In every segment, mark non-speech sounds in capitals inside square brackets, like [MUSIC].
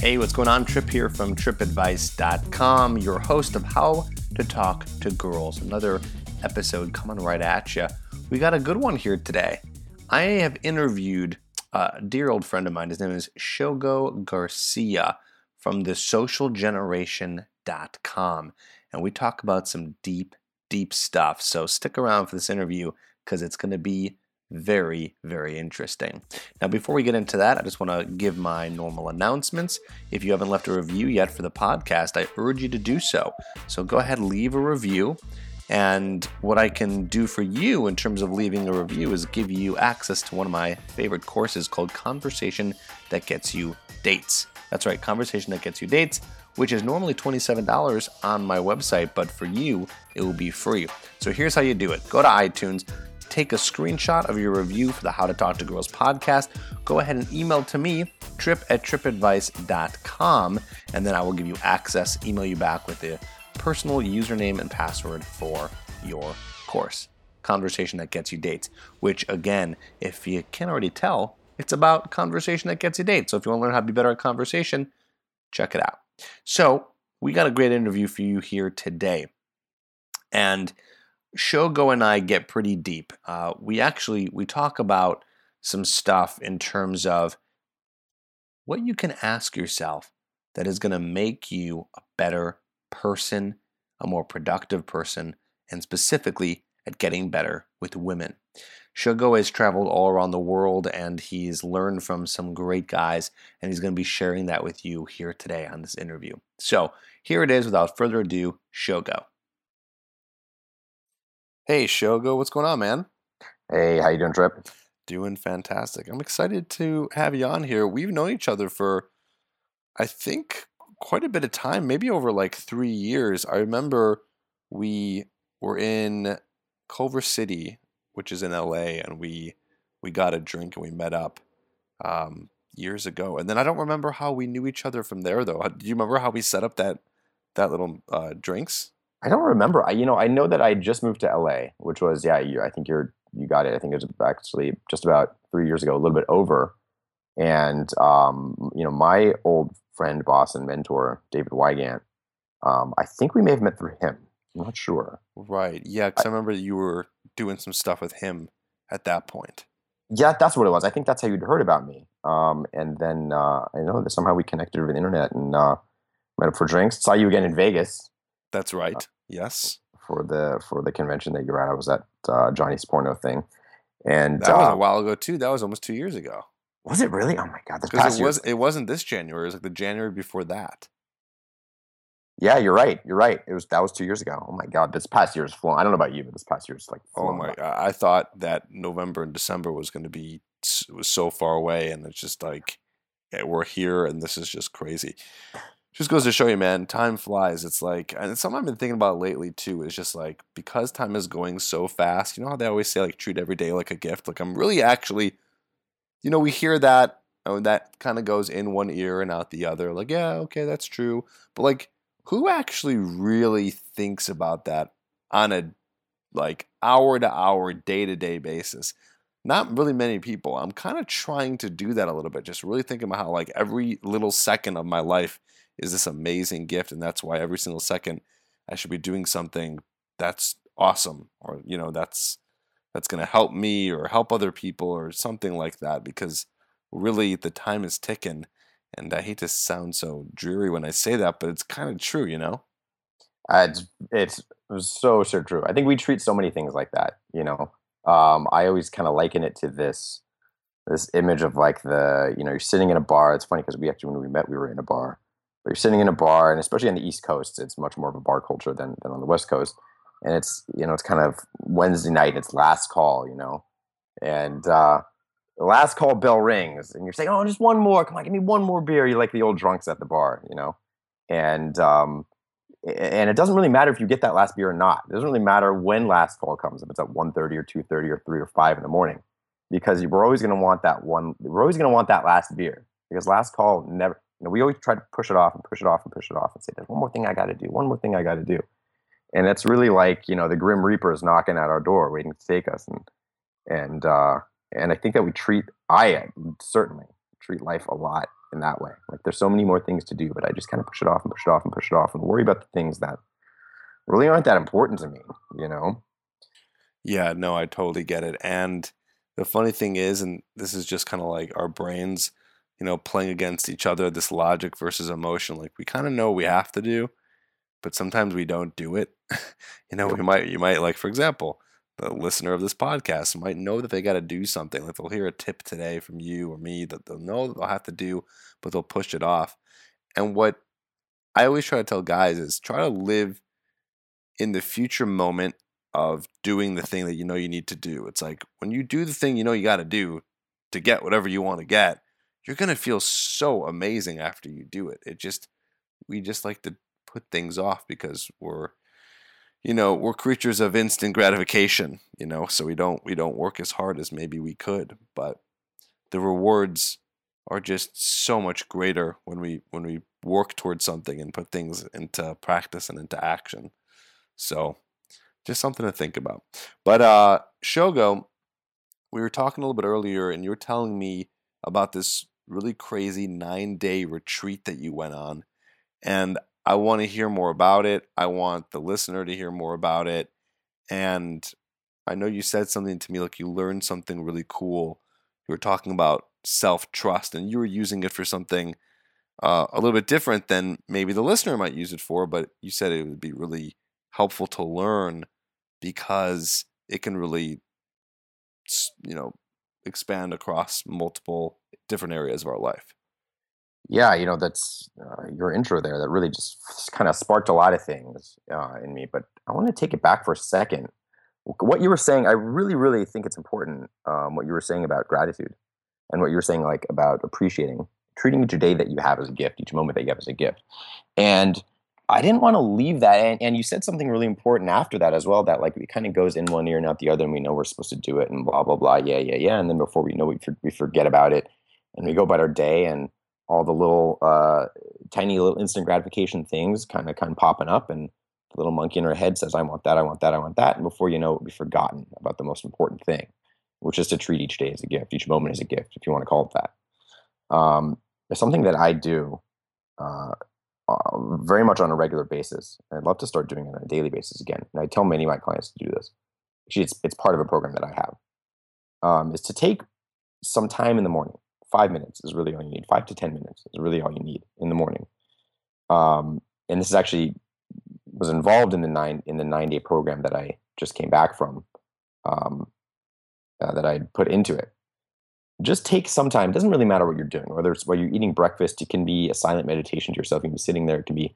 Hey, what's going on? Tripp here from trippadvice.com, your host of How to Talk to Girls. Another episode coming right at you. We got a good one here today. I have interviewed a dear old friend of mine. His name is Shogo Garcia from the socialgeneration.com. And we talk about some deep, deep stuff. So stick around for this interview because it's going to be very, very interesting. Now, before we get into that, I just want to give my normal announcements. If you haven't left a review yet for the podcast, I urge you to do so. So go ahead, leave a review. And what I can do for you in terms of leaving a review is give you access to one of my favorite courses called Conversation That Gets You Dates. That's right, Conversation That Gets You Dates, which is normally $27 on my website, but for you, it will be free. So here's how you do it go to iTunes, take a screenshot of your review for the How to Talk to Girls podcast. Go ahead and email to me, tripp at trippadvice.com, and then I will give you access, email you back with the personal username and password for your course. Conversation that gets you dates, which again, if you can't already tell, it's about conversation that gets you dates. So if you want to learn how to be better at conversation, check it out. So we got a great interview for you here today. And Shogo and I get pretty deep. Uh, we actually we talk about some stuff in terms of what you can ask yourself that is going to make you a better person, a more productive person, and specifically at getting better with women. Shogo has traveled all around the world and he's learned from some great guys, and he's going to be sharing that with you here today on this interview. So here it is. Without further ado, Shogo. Hey, Shogo, what's going on, man? Hey, how you doing, Tripp? Doing fantastic. I'm excited to have you on here. We've known each other for, I think, quite a bit of time, maybe over like three years. I remember we were in Culver City, which is in LA, and we we got a drink and we met up um, years ago. And then I don't remember how we knew each other from there, though. Do you remember how we set up that that little uh, drinks? I don't remember. I, you know, I know that I just moved to LA, which was yeah. You, I think you're you got it. I think it was actually just about three years ago, a little bit over. And um, you know, my old friend, boss, and mentor, David Wygant. Um, I think we may have met through him. I'm not sure. Right. Yeah, because I remember you were doing some stuff with him at that point. Yeah, that's what it was. I think that's how you'd heard about me. Um, and then uh, I know that somehow we connected over the internet and uh, met up for drinks. Saw you again in Vegas That's right. Yes. for the for the convention that you were at. I was at uh, Johnny's porno thing, and That was uh, a while ago too. That was almost two years ago. was it really? Oh my god, this Because past it year. was it wasn't this January. It was like the January before that. Yeah, you're right. You're right. It was that was two years ago. Oh my god, this past year's flown. I don't know about you, but this past year's like Oh my! by. I thought that November and December was going to be was so far away, and it's just like yeah, we're here, and this is just crazy. Just goes to show you, man. Time flies. It's like, and it's something I've been thinking about lately too. Is just like because time is going so fast. You know how they always say like treat every day like a gift. Like I'm really actually, you know, we hear that. Oh, that kind of goes in one ear and out the other. Like, yeah, okay, that's true. But like, who actually really thinks about that on a like hour to hour, day to day basis. Not really many people. I'm kind of trying to do that a little bit, just really thinking about how like every little second of my life is this amazing gift, and that's why every single second I should be doing something that's awesome, or you know, that's that's going to help me or help other people or something like that. Because really, the time is ticking, and I hate to sound so dreary when I say that, but it's kind of true, you know. Uh, it's it's so so true. I think we treat so many things like that. You know, um, I always kind of liken it to this this image of like the you know you're sitting in a bar. It's funny because we actually when we met we were in a bar. But you're sitting in a bar, and especially on the East Coast, it's much more of a bar culture than than on the West Coast. And it's you know it's kind of Wednesday night. It's last call, you know, and uh, the last call bell rings and you're saying, "Oh, just one more. Come on, give me one more beer." You like the old drunks at the bar, you know, and um, and it doesn't really matter if you get that last beer or not. It doesn't really matter when last call comes, if it's at 1.30 or 2.30 or 3 or 5 in the morning, because we're always going to want that one, we're always going to want that last beer because last call never, you know, we always try to push it off and push it off and push it off and say, there's one more thing I got to do, one more thing I got to do. And it's really like, you know, the Grim Reaper is knocking at our door waiting to take us. And, and, uh, and I think that we treat, I certainly treat life a lot in that way. Like there's so many more things to do, but I just kind of push it off and push it off and push it off and worry about the things that really aren't that important to me, you know? Yeah, no, I totally get it. And the funny thing is, and this is just kind of like our brains, you know, playing against each other, this logic versus emotion. Like we kind of know we have to do, but sometimes we don't do it. [LAUGHS] you know, we might, you might, like, for example, the listener of this podcast might know that they got to do something. Like they'll hear a tip today from you or me that they'll know that they'll have to do, but they'll push it off. And what I always try to tell guys is try to live in the future moment of doing the thing that you know you need to do. It's like when you do the thing you know you got to do to get whatever you want to get, you're going to feel so amazing after you do it. It just, we just like to put things off because we're you know we're creatures of instant gratification you know so we don't we don't work as hard as maybe we could but the rewards are just so much greater when we when we work towards something and put things into practice and into action so just something to think about but uh shogo we were talking a little bit earlier and you were telling me about this really crazy nine day retreat that you went on and I want to hear more about it. I want the listener to hear more about it. And I know you said something to me like you learned something really cool. You were talking about self trust and you were using it for something uh, a little bit different than maybe the listener might use it for, but you said it would be really helpful to learn because it can really, you know, expand across multiple different areas of our life yeah, you know, that's uh, your intro there that really just kind of sparked a lot of things uh, in me. But I want to take it back for a second. What you were saying, I really, really think it's important. Um, what you were saying about gratitude, and what you were saying like about appreciating, treating each day that you have as a gift, each moment that you have as a gift. And I didn't want to leave that. And, and you said something really important after that as well. That like it kind of goes in one ear and out the other, and we know we're supposed to do it, and blah blah blah. Yeah, yeah, yeah. And then before we know, we we forget about it, and we go about our day and all the little uh, tiny little instant gratification things kind of kind of popping up and the little monkey in her head says i want that i want that i want that and before you know it we've forgotten about the most important thing which is to treat each day as a gift each moment as a gift if you want to call it that um, something that i do uh, uh, very much on a regular basis i'd love to start doing it on a daily basis again and i tell many of my clients to do this actually it's, it's part of a program that i have um, is to take some time in the morning five minutes is really all you need. Five to ten minutes is really all you need in the morning. Um, and this is actually was involved in the nine in the nine day program that I just came back from, um, uh, that I put into it. Just take some time. It doesn't really matter what you're doing, whether it's while you're eating breakfast. It can be a silent meditation to yourself. You can be sitting there. It can be,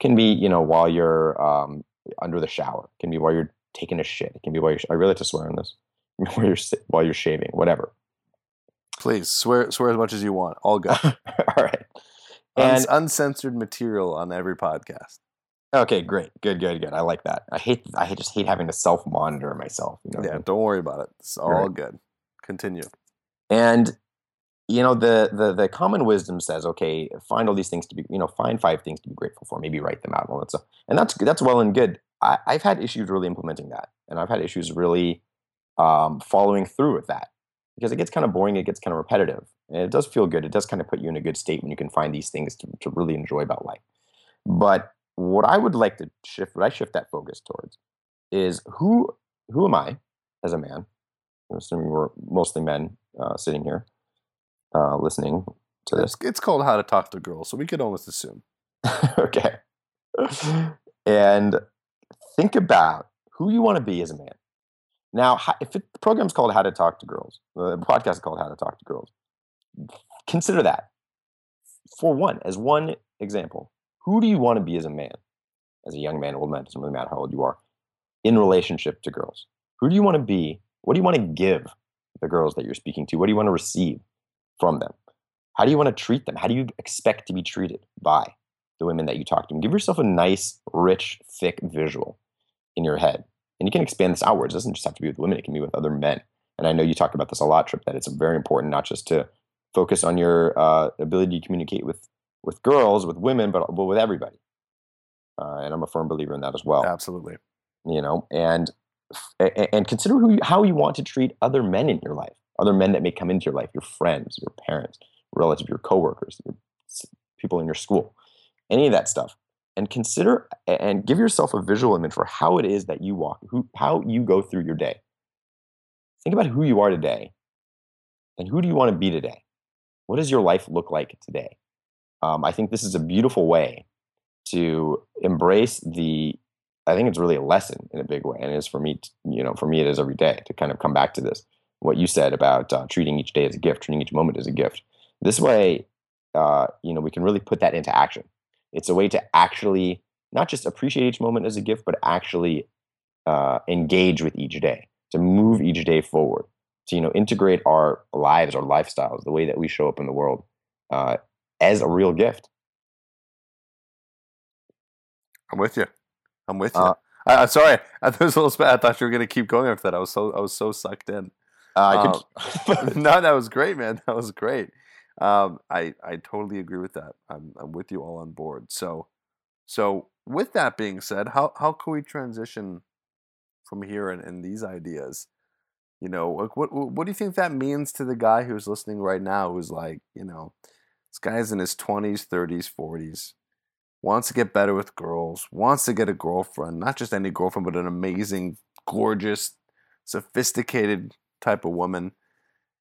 can be you know while you're um, under the shower. It can be while you're taking a shit. It can be while you're. I really have to swear on this. [LAUGHS] while you're while you're shaving, whatever. Please swear swear as much as you want. All [LAUGHS] good. All right. And uncensored material on every podcast. Okay, great, good, good, good. I like that. I hate. I just hate having to self monitor myself. You know yeah, don't worry about it. It's all right. good. Continue. And you know the the the common wisdom says, okay, find all these things to be. You know, find five things to be grateful for. Maybe write them out. And all that stuff. And that's that's well and good. I, I've had issues really implementing that, and I've had issues really um, following through with that because it gets kind of boring, it gets kind of repetitive. And it does feel good. It does kind of put you in a good state when you can find these things to, to really enjoy about life. But what I would like to shift, what I shift that focus towards is who who am I as a man? I'm assuming we're mostly men uh, sitting here uh, listening to this. It's, called How to Talk to Girls, so we could almost assume. [LAUGHS] okay. and think about who you want to be as a man. Now, if it, the program's called How to Talk to Girls, the podcast is called How to Talk to Girls, consider that for one, as one example. Who do you want to be as a man, as a young man, old man, doesn't really matter how old you are, in relationship to girls? Who do you want to be? What do you want to give the girls that you're speaking to? What do you want to receive from them? How do you want to treat them? How do you expect to be treated by the women that you talk to? And give yourself a nice, rich, thick visual in your head. And you can expand this outwards. It doesn't just have to be with women, it can be with other men. And I know you talk about this a lot, Tripp, that it's very important not just to focus on your uh, ability to communicate with with girls, with women, but, but with everybody. Uh, and I'm a firm believer in that as well. Absolutely. You know, and and consider who how you want to treat other men in your life, other men that may come into your life, your friends, your parents, relatives, your coworkers, your people in your school, any of that stuff. And consider and give yourself a visual image for how it is that you walk, who, how you go through your day. Think about who you are today and who do you want to be today? What does your life look like today? Um, I think this is a beautiful way to embrace the I think it's really a lesson in a big way, and it is for me. You know, for me, it is every day to kind of come back to this. What you said about uh, treating each day as a gift, treating each moment as a gift. This way, uh, you know, we can really put that into action. It's a way to actually not just appreciate each moment as a gift, but actually uh, engage with each day, to move each day forward, to you know, integrate our lives, our lifestyles, the way that we show up in the world, uh, as a real gift. I'm with you. I'm with you. Uh, I, am sorry. [LAUGHS] I, was a little, I thought you were going to keep going after that. I was so I was so sucked in. Uh, um, [LAUGHS] no, that was great, man. That was great. Um, I I totally agree with that. I'm I'm with you all on board. So so with that being said, how how can we transition from here and, and these ideas? You know, what, what what do you think that means to the guy who's listening right now? Who's like, you know, this guy's in his twenties, thirties, forties wants to get better with girls, wants to get a girlfriend, not just any girlfriend, but an amazing, gorgeous, sophisticated type of woman,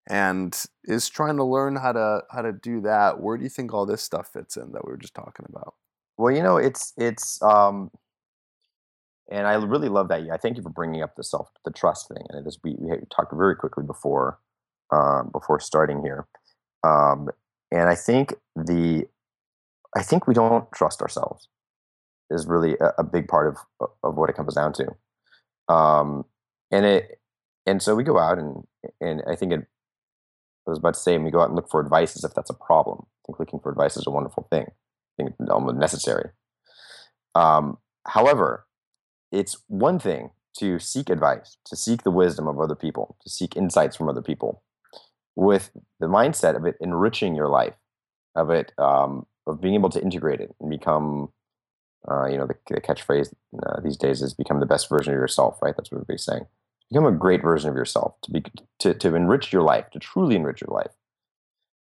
and is trying to learn how to how to do that. Where do you think all this stuff fits in that we were just talking about? Well, you know, it's it's um and I really love that. I thank you for bringing up the self, the trust thing. And it is we, we talked very quickly before, um, before starting here. Um, and I think the I think we don't trust ourselves is really a, a big part of of what it comes down to. Um, and it and so we go out and and I think it I was about to say, and we go out and look for advice as if that's a problem. I think looking for advice is a wonderful thing. I think it's almost necessary. Um, however, it's one thing to seek advice, to seek the wisdom of other people, to seek insights from other people, with the mindset of it enriching your life, of it um, of being able to integrate it and become uh, you know the, the catchphrase uh, these days is become the best version of yourself right? That's what everybody's saying. Become a great version of yourself to be to, to enrich your life to truly enrich your life.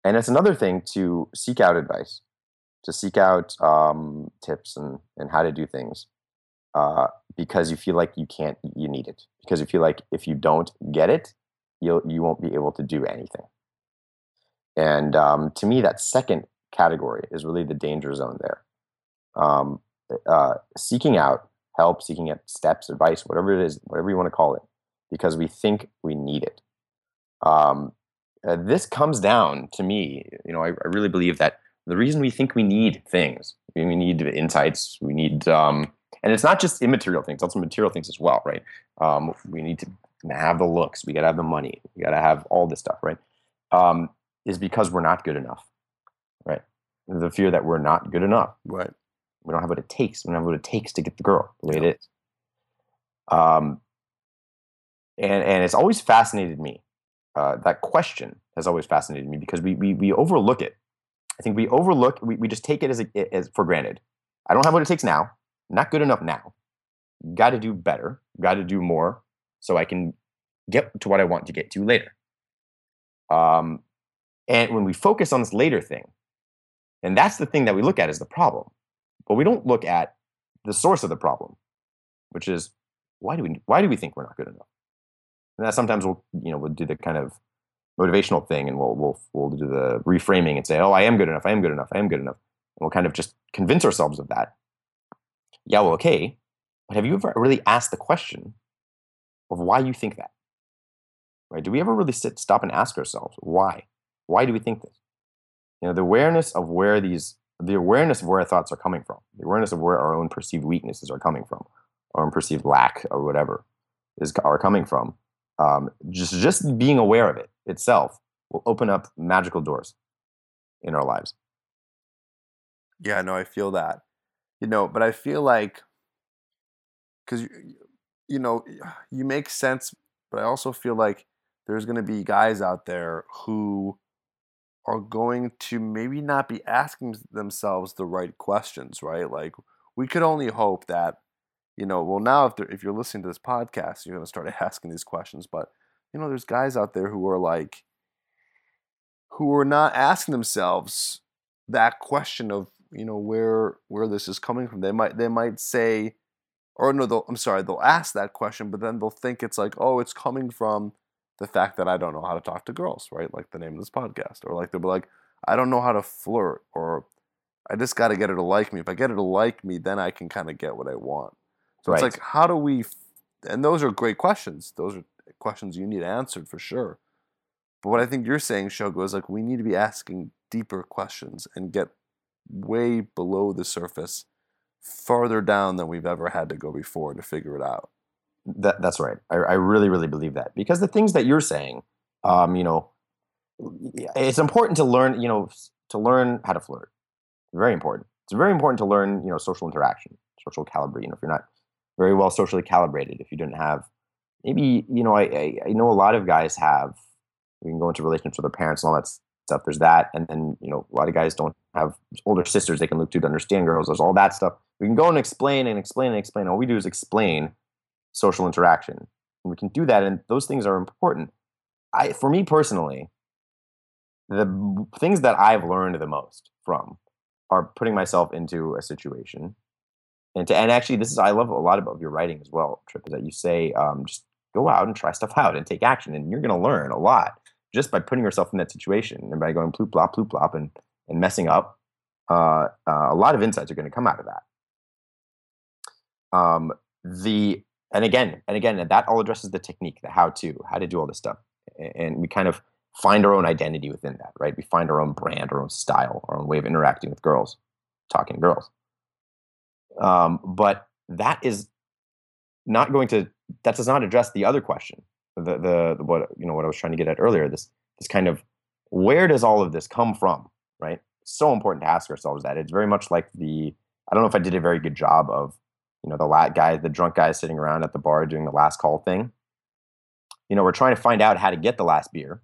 And it's another thing to seek out advice to seek out um, tips and, and how to do things uh, because you feel like you can't you need it. Because you feel like if you don't get it you'll you won't be able to do anything. And um, to me that second category is really the danger zone there. Um, uh, seeking out help, seeking out steps, advice, whatever it is, whatever you want to call it, because we think we need it. Um, uh, this comes down to me, you know, I, I, really believe that the reason we think we need things, we need insights, we need, um, and it's not just immaterial things, also material things as well, right? Um, we need to have the looks, we got to have the money, we got to have all this stuff, right? Um, is because we're not good enough? The fear that we're not good enough. Right. We don't have what it takes. We don't have what it takes to get the girl the way it is. Um, and and it's always fascinated me. Uh, that question has always fascinated me because we we we overlook it. I think we overlook. We, we just take it as a, as for granted. I don't have what it takes now. Not good enough now. Got to do better. Got to do more so I can get to what I want to get to later. Um, and when we focus on this later thing, and that's the thing that we look at as the problem. But we don't look at the source of the problem, which is why do we why do we think we're not good enough? And that sometimes we'll you know we'll do the kind of motivational thing and we'll we'll we'll do the reframing and say, oh, I am good enough, I am good enough, I am good enough. And we'll kind of just convince ourselves of that. Yeah, well, okay. But have you ever really asked the question of why you think that? Right? Do we ever really sit, stop and ask ourselves why? Why do we think this? You know the awareness of where these the awareness of where our thoughts are coming from the awareness of where our own perceived weaknesses are coming from our own perceived lack or whatever is are coming from um, just just being aware of it itself will open up magical doors in our lives. Yeah, no, I feel that. You know, but I feel like because you, you know you make sense, but I also feel like there's going to be guys out there who are going to maybe not be asking themselves the right questions, right? Like we could only hope that you know, well now if if you're listening to this podcast, you're going to start [LAUGHS] asking these questions, but you know, there's guys out there who are like who are not asking themselves that question of you know where where this is coming from. They might they might say, or no, I'm sorry, they'll ask that question, but then they'll think it's like, oh, it's coming from the fact that I don't know how to talk to girls, right? Like the name of this podcast, or like they'll be like, I don't know how to flirt, or I just got to get her to like me. If I get her to like me, then I can kind of get what I want. So right. it's like, how do we? And those are great questions. Those are questions you need answered for sure. But what I think you're saying, Shogo, is like we need to be asking deeper questions and get way below the surface, farther down than we've ever had to go before to figure it out. That, that's right. I, I really, really believe that because the things that you're saying, um, you know, it's important to learn, you know, to learn how to flirt. Very important. It's very important to learn, you know, social interaction, social caliber. You know, if you're not very well socially calibrated, if you didn't have, maybe, you know, I, I, I know a lot of guys have. We can go into relationships with their parents and all that stuff. There's that, and then you know, a lot of guys don't have older sisters they can look to to understand girls. There's all that stuff. We can go and explain and explain and explain. All we do is explain social interaction. And we can do that, and those things are important. I, for me personally, the things that I've learned the most from are putting myself into a situation, and to and actually, this is I love a lot about your writing as well, Tripp, is that you say um, just go out and try stuff out and take action, and you're going to learn a lot just by putting yourself in that situation and by going ploop plop ploop plop and and messing up. Uh, uh, a lot of insights are going to come out of that. Um, the and again and again that all addresses the technique the how to how to do all this stuff and we kind of find our own identity within that right? We find our own brand our own style our own way of interacting with girls talking to girls. Um, but that is not going to that does not address the other question the, the the what you know what i was trying to get at earlier this this kind of where does all of this come from right? So important to ask ourselves that. It's very much like the i don't know if i did a very good job of you know the lat guy the drunk guy sitting around at the bar doing the last call thing. You know we're trying to find out how to get the last beer.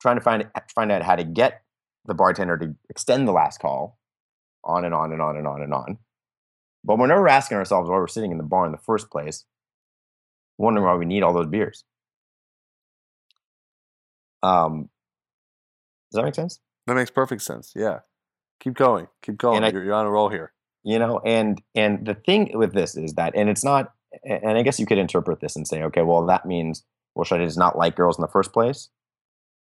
Trying to find find out how to get the bartender to extend the last call. On and on and on and on and on. But we're never asking ourselves why we're sitting in the bar in the first place wondering why we need all those beers. Um does that make sense? That makes perfect sense. Yeah. Keep going. Keep going. I, you're, you're on a roll here you know and and the thing with this is that and it's not and i guess you could interpret this and say okay well that means well should i just not like girls in the first place?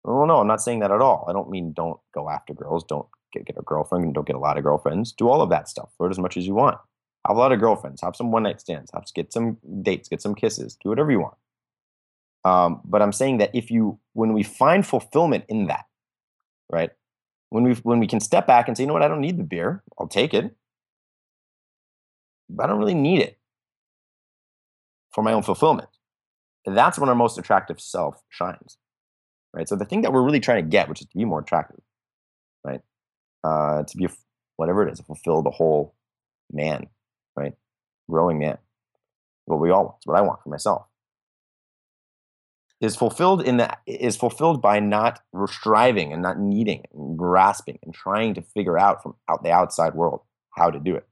Well no i'm not saying that at all. I don't mean don't go after girls don't get, get a girlfriend and don't get a lot of girlfriends. Do all of that stuff. Flirt as much as you want. Have a lot of girlfriends. Have some one night stands. Have get some dates. Get some kisses. Do whatever you want. Um, but i'm saying that if you when we find fulfillment in that right when we when we can step back and say you know what? I don't need the beer. I'll take it I don't really need it for my own fulfillment. that's when our most attractive self shines, right? So the thing that we're really trying to get, which is to be more attractive, right? Uh, to be a, whatever it is, a fulfilled, a whole man, right? Growing man. What we all want. What I want for myself. Is fulfilled in that is fulfilled by not striving and not needing and grasping and trying to figure out from out the outside world how to do it.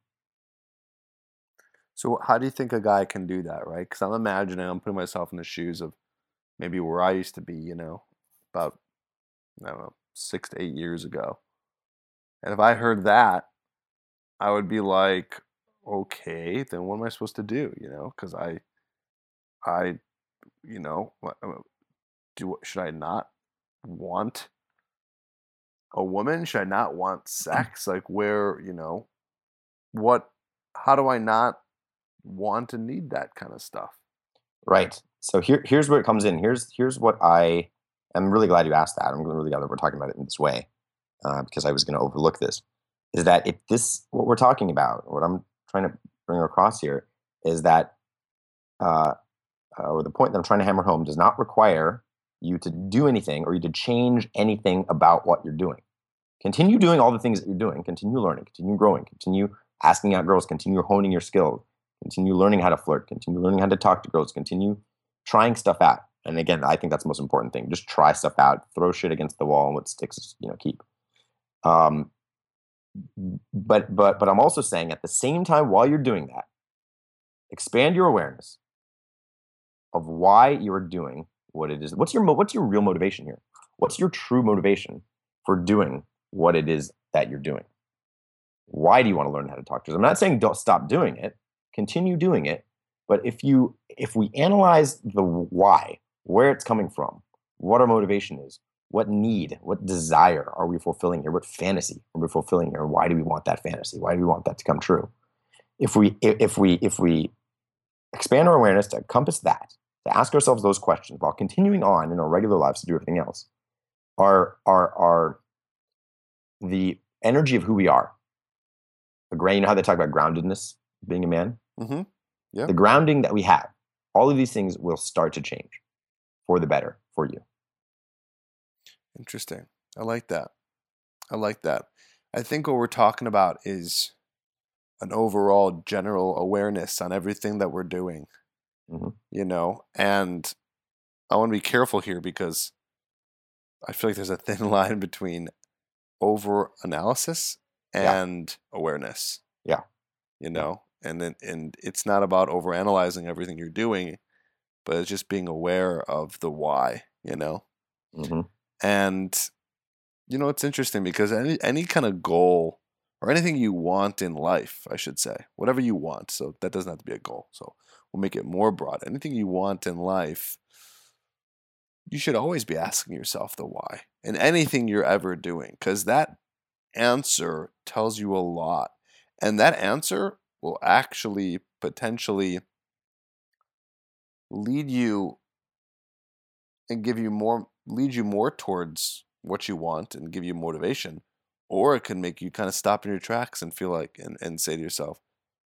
So how do you think a guy can do that, right? Because I'm imagining, I'm putting myself in the shoes of maybe where I used to be, you know, about I don't know, six to eight years ago. And if I heard that, I would be like, okay, then what am I supposed to do? You know, because I, I, you know, uh, do should I not want a woman? Should I not want sex? Like where, you know, what? How do I not want and need that kind of stuff. Right. So here, here's where it comes in. Here's here's what I am really glad you asked that. I'm really glad that we're talking about it in this way uh, because I was going to overlook this. Is that if this what we're talking about, what I'm trying to bring across here is that uh, uh, or the point that I'm trying to hammer home does not require you to do anything or you to change anything about what you're doing. Continue doing all the things that you're doing. Continue learning. Continue growing. Continue asking out girls. Continue honing your skills. Continue learning how to flirt. Continue learning how to talk to girls. Continue trying stuff out. And again, I think that's the most important thing. Just try stuff out. Throw shit against the wall, and what sticks, you know, keep. Um, but but but I'm also saying at the same time while you're doing that, expand your awareness of why you're doing what it is. What's your what's your real motivation here? What's your true motivation for doing what it is that you're doing? Why do you want to learn how to talk to them? I'm not saying don't stop doing it. Continue doing it. But if you if we analyze the why, where it's coming from, what our motivation is, what need, what desire are we fulfilling here? What fantasy are we fulfilling here? And why do we want that fantasy? Why do we want that to come true? If we if we if we expand our awareness to encompass that, to ask ourselves those questions while continuing on in our regular lives to do everything else, are are are the energy of who we are. The grain, you know how they talk about groundedness, being a man? Mm-hmm. Yeah. The grounding that we have, all of these things will start to change for the better for you. Interesting. I like that. I like that. I think what we're talking about is an overall general awareness on everything that we're doing. Mm-hmm. You know, and I want to be careful here because I feel like there's a thin [LAUGHS] line between over analysis and yeah. awareness. Yeah. You know, and then and it's not about over analyzing everything you're doing, but it's just being aware of the why, you know? Mm-hmm. And you know, it's interesting because any any kind of goal or anything you want in life, I should say, whatever you want. So that doesn't have to be a goal. So we'll make it more broad. Anything you want in life, you should always be asking yourself the why in anything you're ever doing, because that answer tells you a lot. And that answer will actually potentially lead you and give you more lead you more towards what you want and give you motivation or it can make you kind of stop in your tracks and feel like and, and say to yourself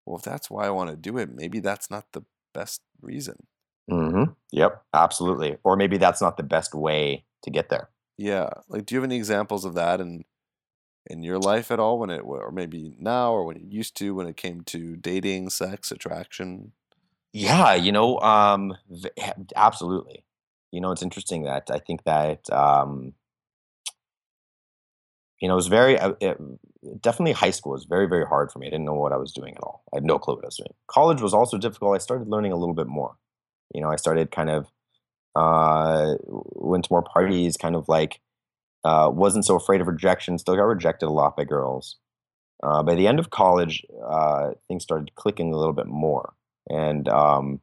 well if that's why i want to do it maybe that's not the best reason. Mm-hmm. yep absolutely or maybe that's not the best way to get there. Yeah like do you have any examples of that? In in your life at all when it or maybe now or when it used to when it came to dating sex attraction yeah you know um absolutely you know, it's interesting that I think that um, you know, it was very uh, it, definitely high school was very very hard for me. I didn't know what I was doing at all. I had no clue what I was doing. College was also difficult. I started learning a little bit more. You know, I started kind of uh, went to more parties, kind of like uh, wasn't so afraid of rejection. Still got rejected a lot by girls. Uh, by the end of college, uh, things started clicking a little bit more, and um,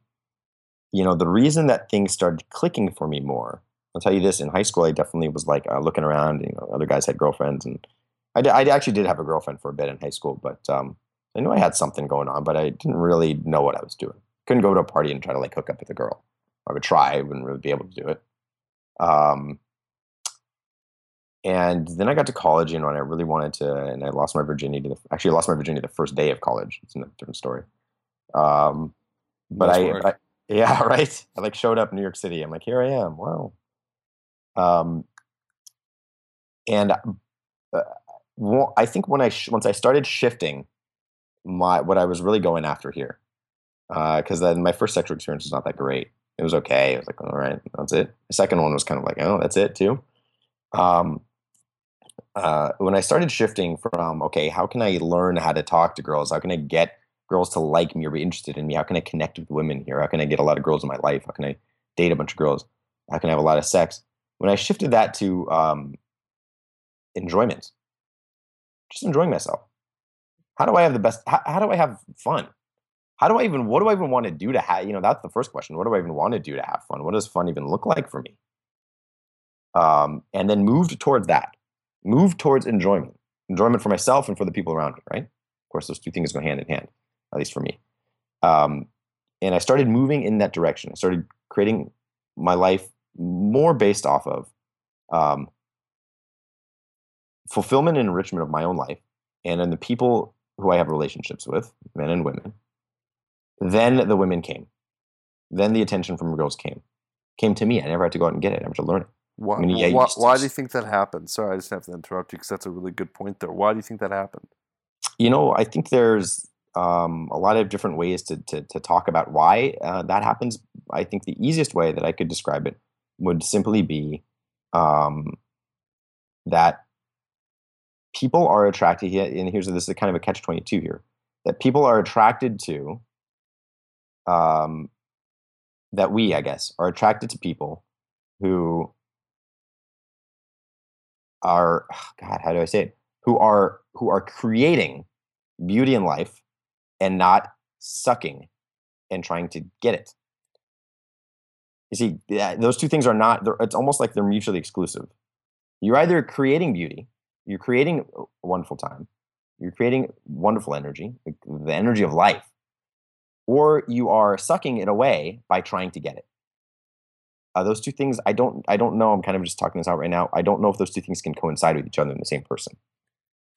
you know, the reason that things started clicking for me more, I'll tell you this: in high school, I definitely was like uh, looking around. You know, other guys had girlfriends, and I, I actually did have a girlfriend for a bit in high school, but um, I knew I had something going on, but I didn't really know what I was doing. Couldn't go to a party and try to like hook up with a girl. I would try, I wouldn't really be able to do it. Um, and then I got to college, you know, and I really wanted to, and I lost my virginity. To the, actually, I lost my virginity the first day of college. It's a different story. Um, but I, I, [LAUGHS] yeah, right. I like showed up in New York City. I'm like, here I am. Wow. Um, and uh, well, I think when I sh- once I started shifting my what I was really going after here, because uh, then my first sexual experience was not that great. It was okay. I was like, all right, that's it. The second one was kind of like, oh, that's it too. Um, uh, when I started shifting from okay, how can I learn how to talk to girls? How can I get girls to like me or be interested in me? How can I connect with women here? How can I get a lot of girls in my life? How can I date a bunch of girls? How can I have a lot of sex? When I shifted that to um, enjoyment, just enjoying myself. How do I have the best? How, how do I have fun? How do I even? What do I even want to do to have? You know, that's the first question. What do I even want to do to have fun? What does fun even look like for me? Um, and then moved towards that. Move towards enjoyment, enjoyment for myself and for the people around me. Right? Of course, those two things go hand in hand at least for me. Um, and I started moving in that direction. I started creating my life more based off of um, fulfillment and enrichment of my own life and in the people who I have relationships with, men and women. Then the women came. then the attention from girls came. Came to me. I never had to go out and get it. I had to learn it. Why, I mean, yeah, why, why do you think that happened? Sorry, I just have to interrupt you because that's a really good point there. Why do you think that happened? You know, I think there's um, a lot of different ways to, to, to talk about why uh, that happens. I think the easiest way that I could describe it would simply be um, that people are attracted here, and here's this is kind of a catch 22 here that people are attracted to, um, that we, I guess, are attracted to people who are, oh, God, how do I say it? Who are who are creating beauty in life and not sucking and trying to get it. You see, those two things are not, it's almost like they're mutually exclusive. You're either creating beauty, you're creating a wonderful time, you're creating wonderful energy, the energy of life, or you are sucking it away by trying to get it. Uh, those two things, I don't, I don't know. I'm kind of just talking this out right now. I don't know if those two things can coincide with each other in the same person.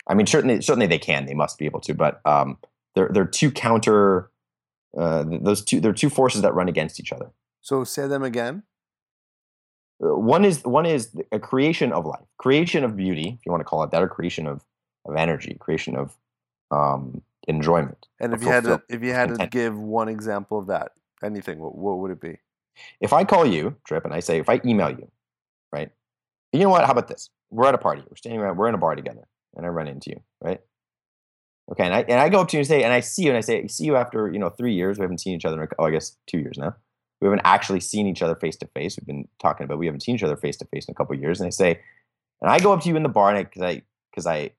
I mean, certainly, certainly they can. They must be able to, but um, they're they're two counter. Uh, those two, they're two forces that run against each other. So say them again. Uh, one is one is a creation of life, creation of beauty, if you want to call it that, or creation of of energy, creation of um, enjoyment. And if you had to, if you had to give one example of that, anything, what, what would it be? If I call you, Tripp, and I say, if I email you, right? You know what? How about this? We're at a party. We're standing around. We're in a bar together, and I run into you, right? Okay, and I and I go up to you and say, and I see you, and I say, I see you after you know three years. We haven't seen each other. In, oh, I guess two years now. We haven't actually seen each other face to face. We've been talking about we haven't seen each other face to face in a couple years. And I say, and I go up to you in the bar, and I because I because I,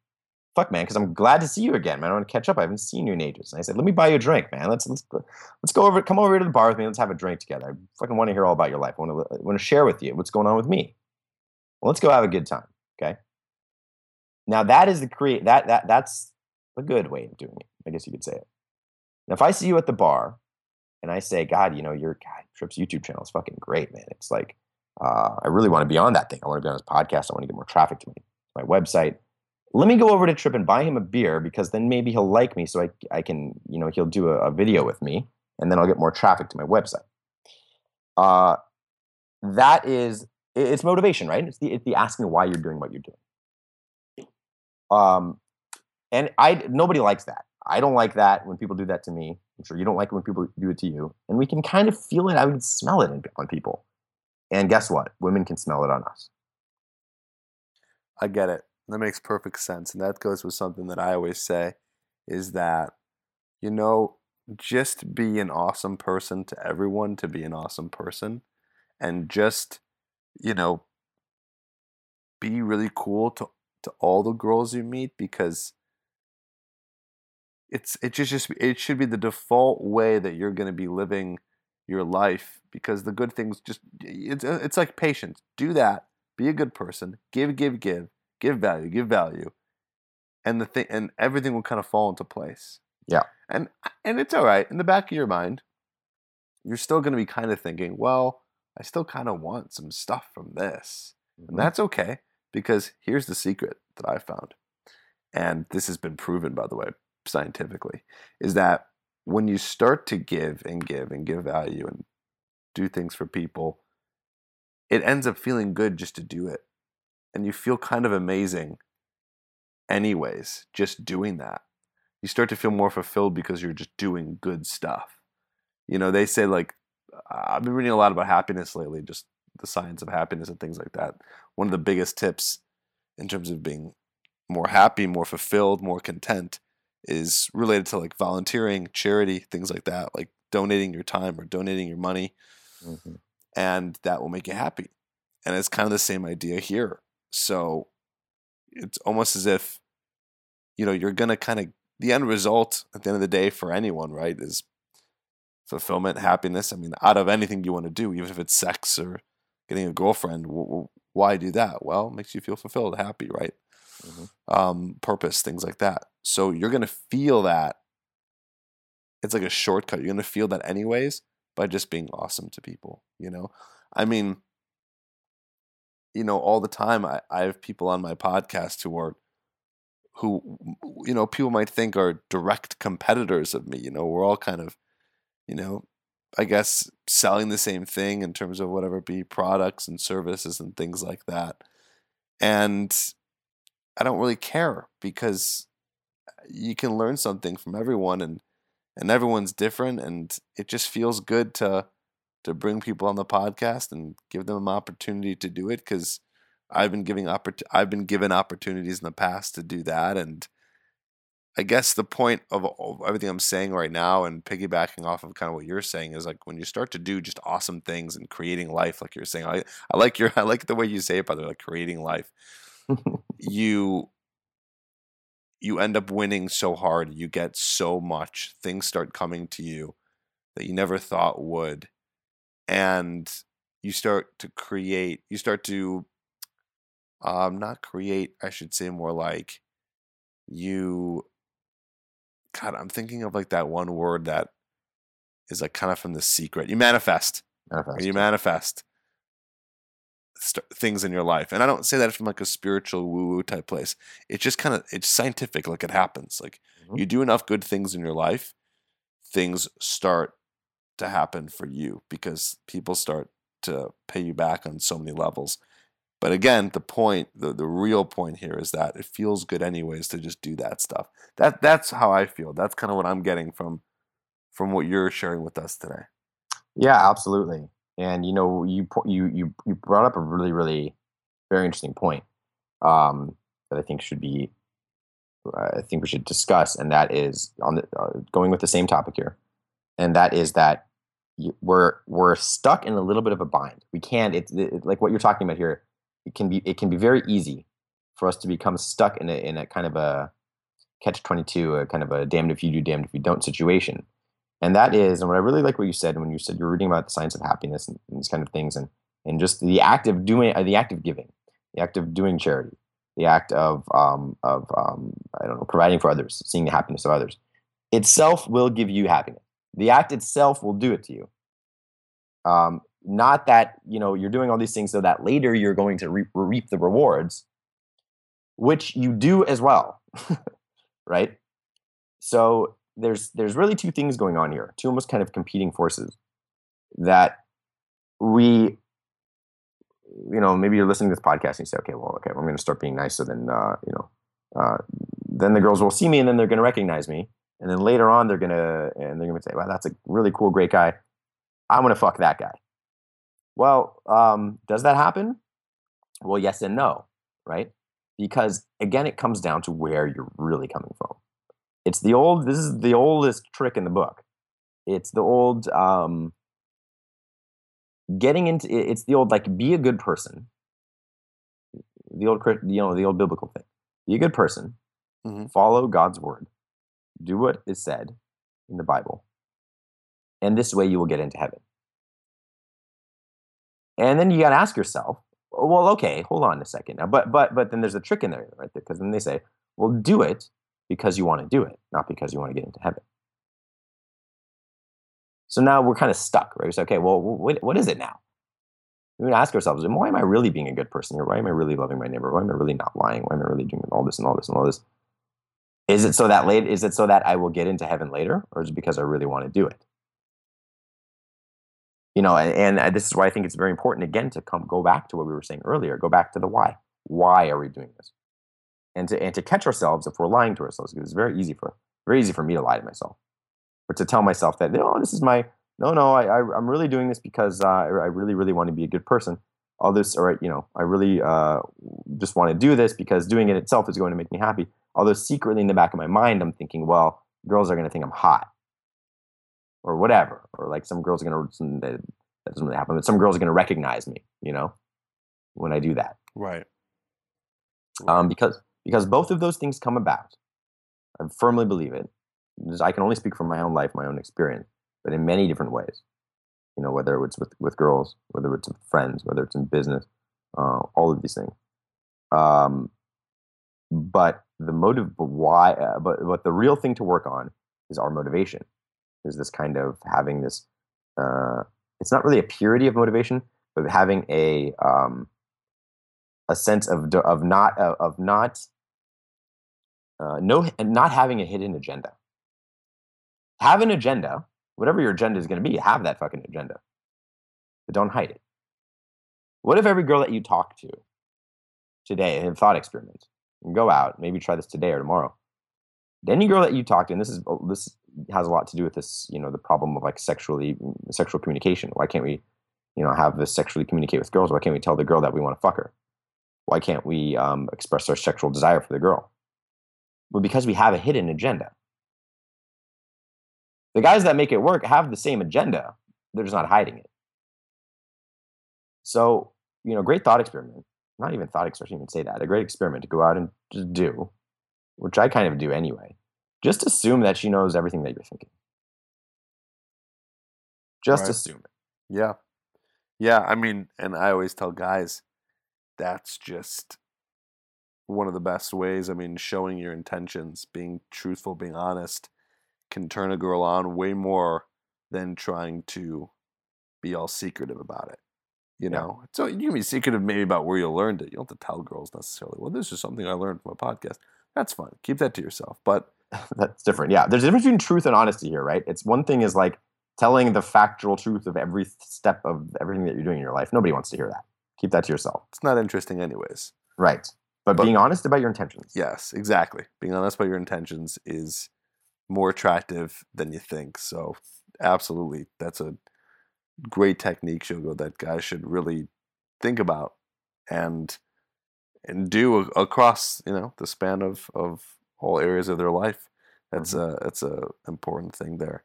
fuck man, because I'm glad to see you again, man. I want to catch up. I haven't seen you in ages. And I said, let me buy you a drink, man. Let's let's let's go over. Come over to the bar with me. Let's have a drink together. I fucking want to hear all about your life. I want to want to share with you what's going on with me. Well, let's go have a good time. Okay. Now that is the create that that that's a good way of doing it. I guess you could say it. Now, if I see you at the bar and I say, God, you know, your God, Tripp's YouTube channel is fucking great, man. It's like uh, I really want to be on that thing. I want to be on his podcast. I want to get more traffic to my, my website. Let me go over to Tripp and buy him a beer because then maybe he'll like me, so I I can you know he'll do a, a video with me, and then I'll get more traffic to my website. Uh, that is, it's motivation, right? It's the it's the asking why you're doing what you're doing. Um, and I nobody likes that. I don't like that when people do that to me. I'm sure you don't like it when people do it to you. And we can kind of feel it. I would smell it on people. And guess what? Women can smell it on us. I get it. That makes perfect sense. And that goes with something that I always say is that, you know, just be an awesome person to everyone to be an awesome person. And just, you know, be really cool to, to all the girls you meet because it's it just, just it should be the default way that you're going to be living your life because the good things just it's it's like patience. Do that. Be a good person. Give, give, give. Give value. Give value. And the thing and everything will kind of fall into place. Yeah. And and it's all right. In the back of your mind, you're still going to be kind of thinking, well, I still kind of want some stuff from this. And mm-hmm. that's okay because here's the secret that I found. And this has been proven, by the way, scientifically, is that when you start to give and give and give value and do things for people, it ends up feeling good just to do it. And you feel kind of amazing, anyways, just doing that. You start to feel more fulfilled because you're just doing good stuff. You know, they say, like, I've been reading a lot about happiness lately, just the science of happiness and things like that. One of the biggest tips in terms of being more happy, more fulfilled, more content is related to like volunteering, charity, things like that, like donating your time or donating your money, Mhm. and that will make you happy. And it's kind of the same idea here. So it's almost as if, you know, you're going to kind of, the end result at the end of the day for anyone, right, is fulfillment, happiness. I mean, out of anything you want to do, even if it's sex or getting a girlfriend, w- w- why do that? Well, it makes you feel fulfilled, happy, right? Mhm. Um, purpose, things like that. So you're going to feel that. It's like a shortcut. You're going to feel that anyways by just being awesome to people, you know? I mean, you know, all the time I, I have people on my podcast who are who you know people might think are direct competitors of me you know we're all kind of you know I guess, selling the same thing in terms of whatever be products and services and things like that. And I don't really care because uh, you can learn something from everyone and and everyone's different and it just feels good to to bring people on the podcast and give them an opportunity to do it because I've been giving oppor- I've been given opportunities in the past to do that and I guess the point of, everything I'm saying right now and piggybacking off of kind of what you're saying is like when you start to do just awesome things and creating life like you're saying I, I like your [LAUGHS] I like the way you say it by the way like creating life [LAUGHS] you you end up winning so hard you get so much things start coming to you that you never thought would and you start to create you start to um not create i should say more like you god i'm thinking of like that one word that is like kind of from the secret. You manifest. Manifest. you manifest st- things in your life. And i don't say that from like a spiritual woo woo type place. It's just kind of it's scientific like it happens. Like Mhm. you do enough good things in your life things start to happen for you because people start to pay you back on so many levels. But again the point the, the real point here is that it feels good anyways to just do that stuff. That that's how i feel. That's kind of what i'm getting from from what you're sharing with us today. Yeah, absolutely. And you know, you you you you brought up a really really very interesting point um, that I think should be I think we should discuss, and that is on the uh, going with the same topic here, and that is that we're we're stuck in a little bit of a bind. We can't. It's it, like what you're talking about here. It can be it can be very easy for us to become stuck in a in a kind of a catch twenty two, a kind of a damned if you do, damned if you don't situation and that is and what i really like what you said when you said you're reading about the science of happiness and, and these kind of things and and just the act of doing uh, the act of giving the act of doing charity the act of um, of um, i don't know providing for others seeing the happiness of others itself will give you happiness the act itself will do it to you um, not that you know you're doing all these things so that later you're going to reap, reap the rewards which you do as well [LAUGHS] right so there's there's really two things going on here, two almost kind of competing forces that we you know, maybe you're listening to this podcast and you say, okay, well, okay, I'm going to start being nice. So then, uh, you know, uh, then the girls will see me and then they're going to recognize me. And then later on, they're going to, and they're to say, wow, that's a really cool, great guy. I'm to fuck that guy. Well, um, does that happen? Well, yes and no, right? Because again, it comes down to where you're really coming from it's the old this is the oldest trick in the book it's the old um getting into it's the old like be a good person the old you know the old biblical thing be a good person Mhm. follow god's word do what is said in the bible and this way you will get into heaven and then you got to ask yourself oh, well okay hold on a second now but but but then there's a trick in there right because then they say well do it because you want to do it, not because you want to get into heaven. So now we're kind of stuck, right? We say, okay, well, what, what is it now? We ask ourselves, why am I really being a good person here? Why am I really loving my neighbor? Why am I really not lying? Why am I really doing all this and all this and all this? Is it so that late? Is it so that I will get into heaven later, or is it because I really want to do it? You know, and, and this is why I think it's very important again to come go back to what we were saying earlier. Go back to the why. Why are we doing this? and to and to catch ourselves if we're lying to ourselves because it's very easy for very easy for me to lie to myself or to tell myself that no this is my no no I, I am really doing this because uh, I really really want to be a good person all this or you know I really uh, just want to do this because doing it itself is going to make me happy although secretly in the back of my mind I'm thinking well girls are going to think I'm hot or whatever or like some girls are going to that doesn't really happen but some girls are going to recognize me you know when I do that right um, because because both of those things come about. I firmly believe it. I can only speak from my own life, my own experience, but in many different ways. You know, whether it's with, with girls, whether it's with friends, whether it's in business, uh, all of these things. Um, but the motive, why, uh, but but the real thing to work on is our motivation. Is this kind of having this? Uh, it's not really a purity of motivation, but having a um, a sense of of not of not uh, no not having a hidden agenda have an agenda whatever your agenda is going to be, have that fucking agenda, but don't hide it. What if every girl that you talk to today, in thought experiment, go out, maybe try this today or tomorrow, any girl that you talk to, and this is oh, this has a lot to do with this, you know, the problem of like sexually sexual communication. Why can't we, you know, have this sexually communicate with girls? Why can't we tell the girl that we want to fuck her? Why can't we um, express our sexual desire for the girl? Well, because we have a hidden agenda. The guys that make it work have the same agenda. They're just not hiding it. So, you know, great thought experiment. Not even thought experiment, even say that. A great experiment to go out and just do, which I kind of do anyway. Just assume that she knows everything that you're thinking. Just Right. assume it. Yeah. Yeah. I mean, and I always tell guys that's just one of the best ways. I mean, showing your intentions, being truthful, being honest can turn a girl on way more than trying to be all secretive about it. You Yeah. know, so you can be secretive maybe about where you learned it. You don't have to tell girls necessarily. Well, this is something I learned from a podcast. That's fine. Keep that to yourself. But [LAUGHS] That's different. Yeah. There's a difference between truth and honesty here, right? It's one thing is like telling the factual truth of every step of everything that you're doing in your life. Nobody wants to hear that. Keep that to yourself. it's not interesting, anyways. Right. But, But- being honest about your intentions. Yes, exactly. Being honest about your intentions is more attractive than you think. So, absolutely, that's a great techniques Shogo, that guys should really think about and and do a- across you know the span of of all areas of their life. That's mm-hmm. a that's a important thing there,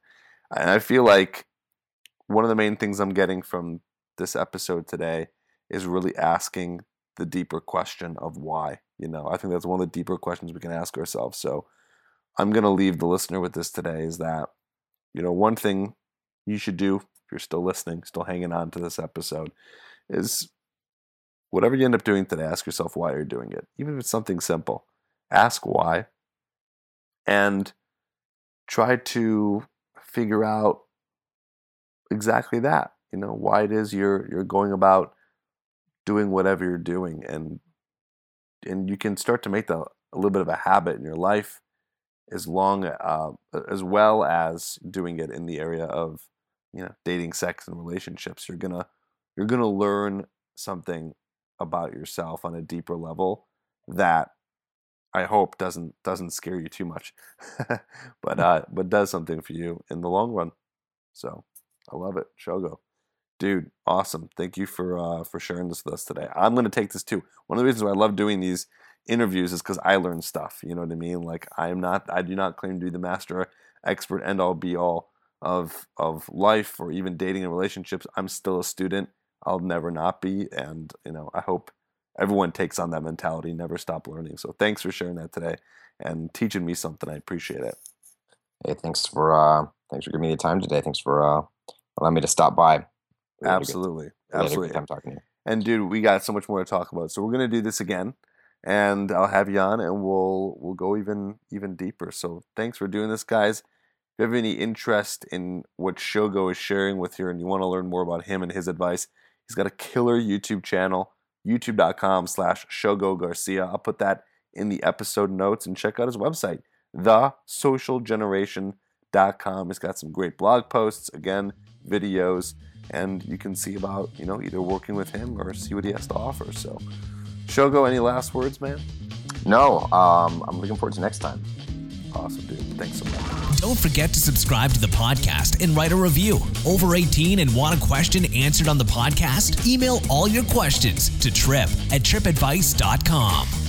and I feel like one of the main things I'm getting from this episode today is really asking the deeper question of why. You know, I think that's one of the deeper questions we can ask ourselves. So I'm going to leave the listener with this today is that, you know, one thing you should do if you're still listening, still hanging on to this episode is whatever you end up doing today, ask yourself why you're doing it. Even if it's something simple, ask why and try to figure out exactly that, you know, why it is you're you're going about doing whatever you're doing and and you can start to make that a little bit of a habit in your life as long uh, as well as doing it in the area of you know dating sex and relationships you're gonna you're gonna learn something about yourself on a deeper level that I hope doesn't doesn't scare you too much, [LAUGHS] but [LAUGHS] uh, but does something for you in the long run. So I love it, Shogo, dude, awesome. Thank you for uh, for sharing this with us today. I'm gonna take this too. One of the reasons why I love doing these interviews is because I learn stuff. You know what I mean? Like I am not, I do not claim to be the master expert, end all, be all of of life or even dating and relationships. I'm still a student. I'll never not be, and you know, I hope everyone takes on that mentality, never stop learning. So thanks for sharing that today and teaching me something. I appreciate it. Hey, thanks for uh thanks for giving me the time today. Thanks for uh allowing me to stop by. We had a good- Absolutely, we had absolutely. great time talking to you. And dude, we got so much more to talk about. So we're gonna do this again, and I'll have you on, and we'll we'll go even even deeper. So thanks for doing this, guys. If you have any interest in what Shogo is sharing with you, and you want to learn more about him and his advice, he's got a killer YouTube channel, YouTube.com/slash Shogo Garcia. I'll put that in the episode notes, and check out his website, thesocialgeneration.com. He's got some great blog posts, again, videos and you can see about you know either working with him or see what he has to offer. So, Shogo, any last words, man? No, um I'm looking forward to next time. Awesome, dude. Thanks so much. Don't forget to subscribe to the podcast and write a review. Over 18 and want a question answered on the podcast? Email all your questions to tripp at trippadvice.com.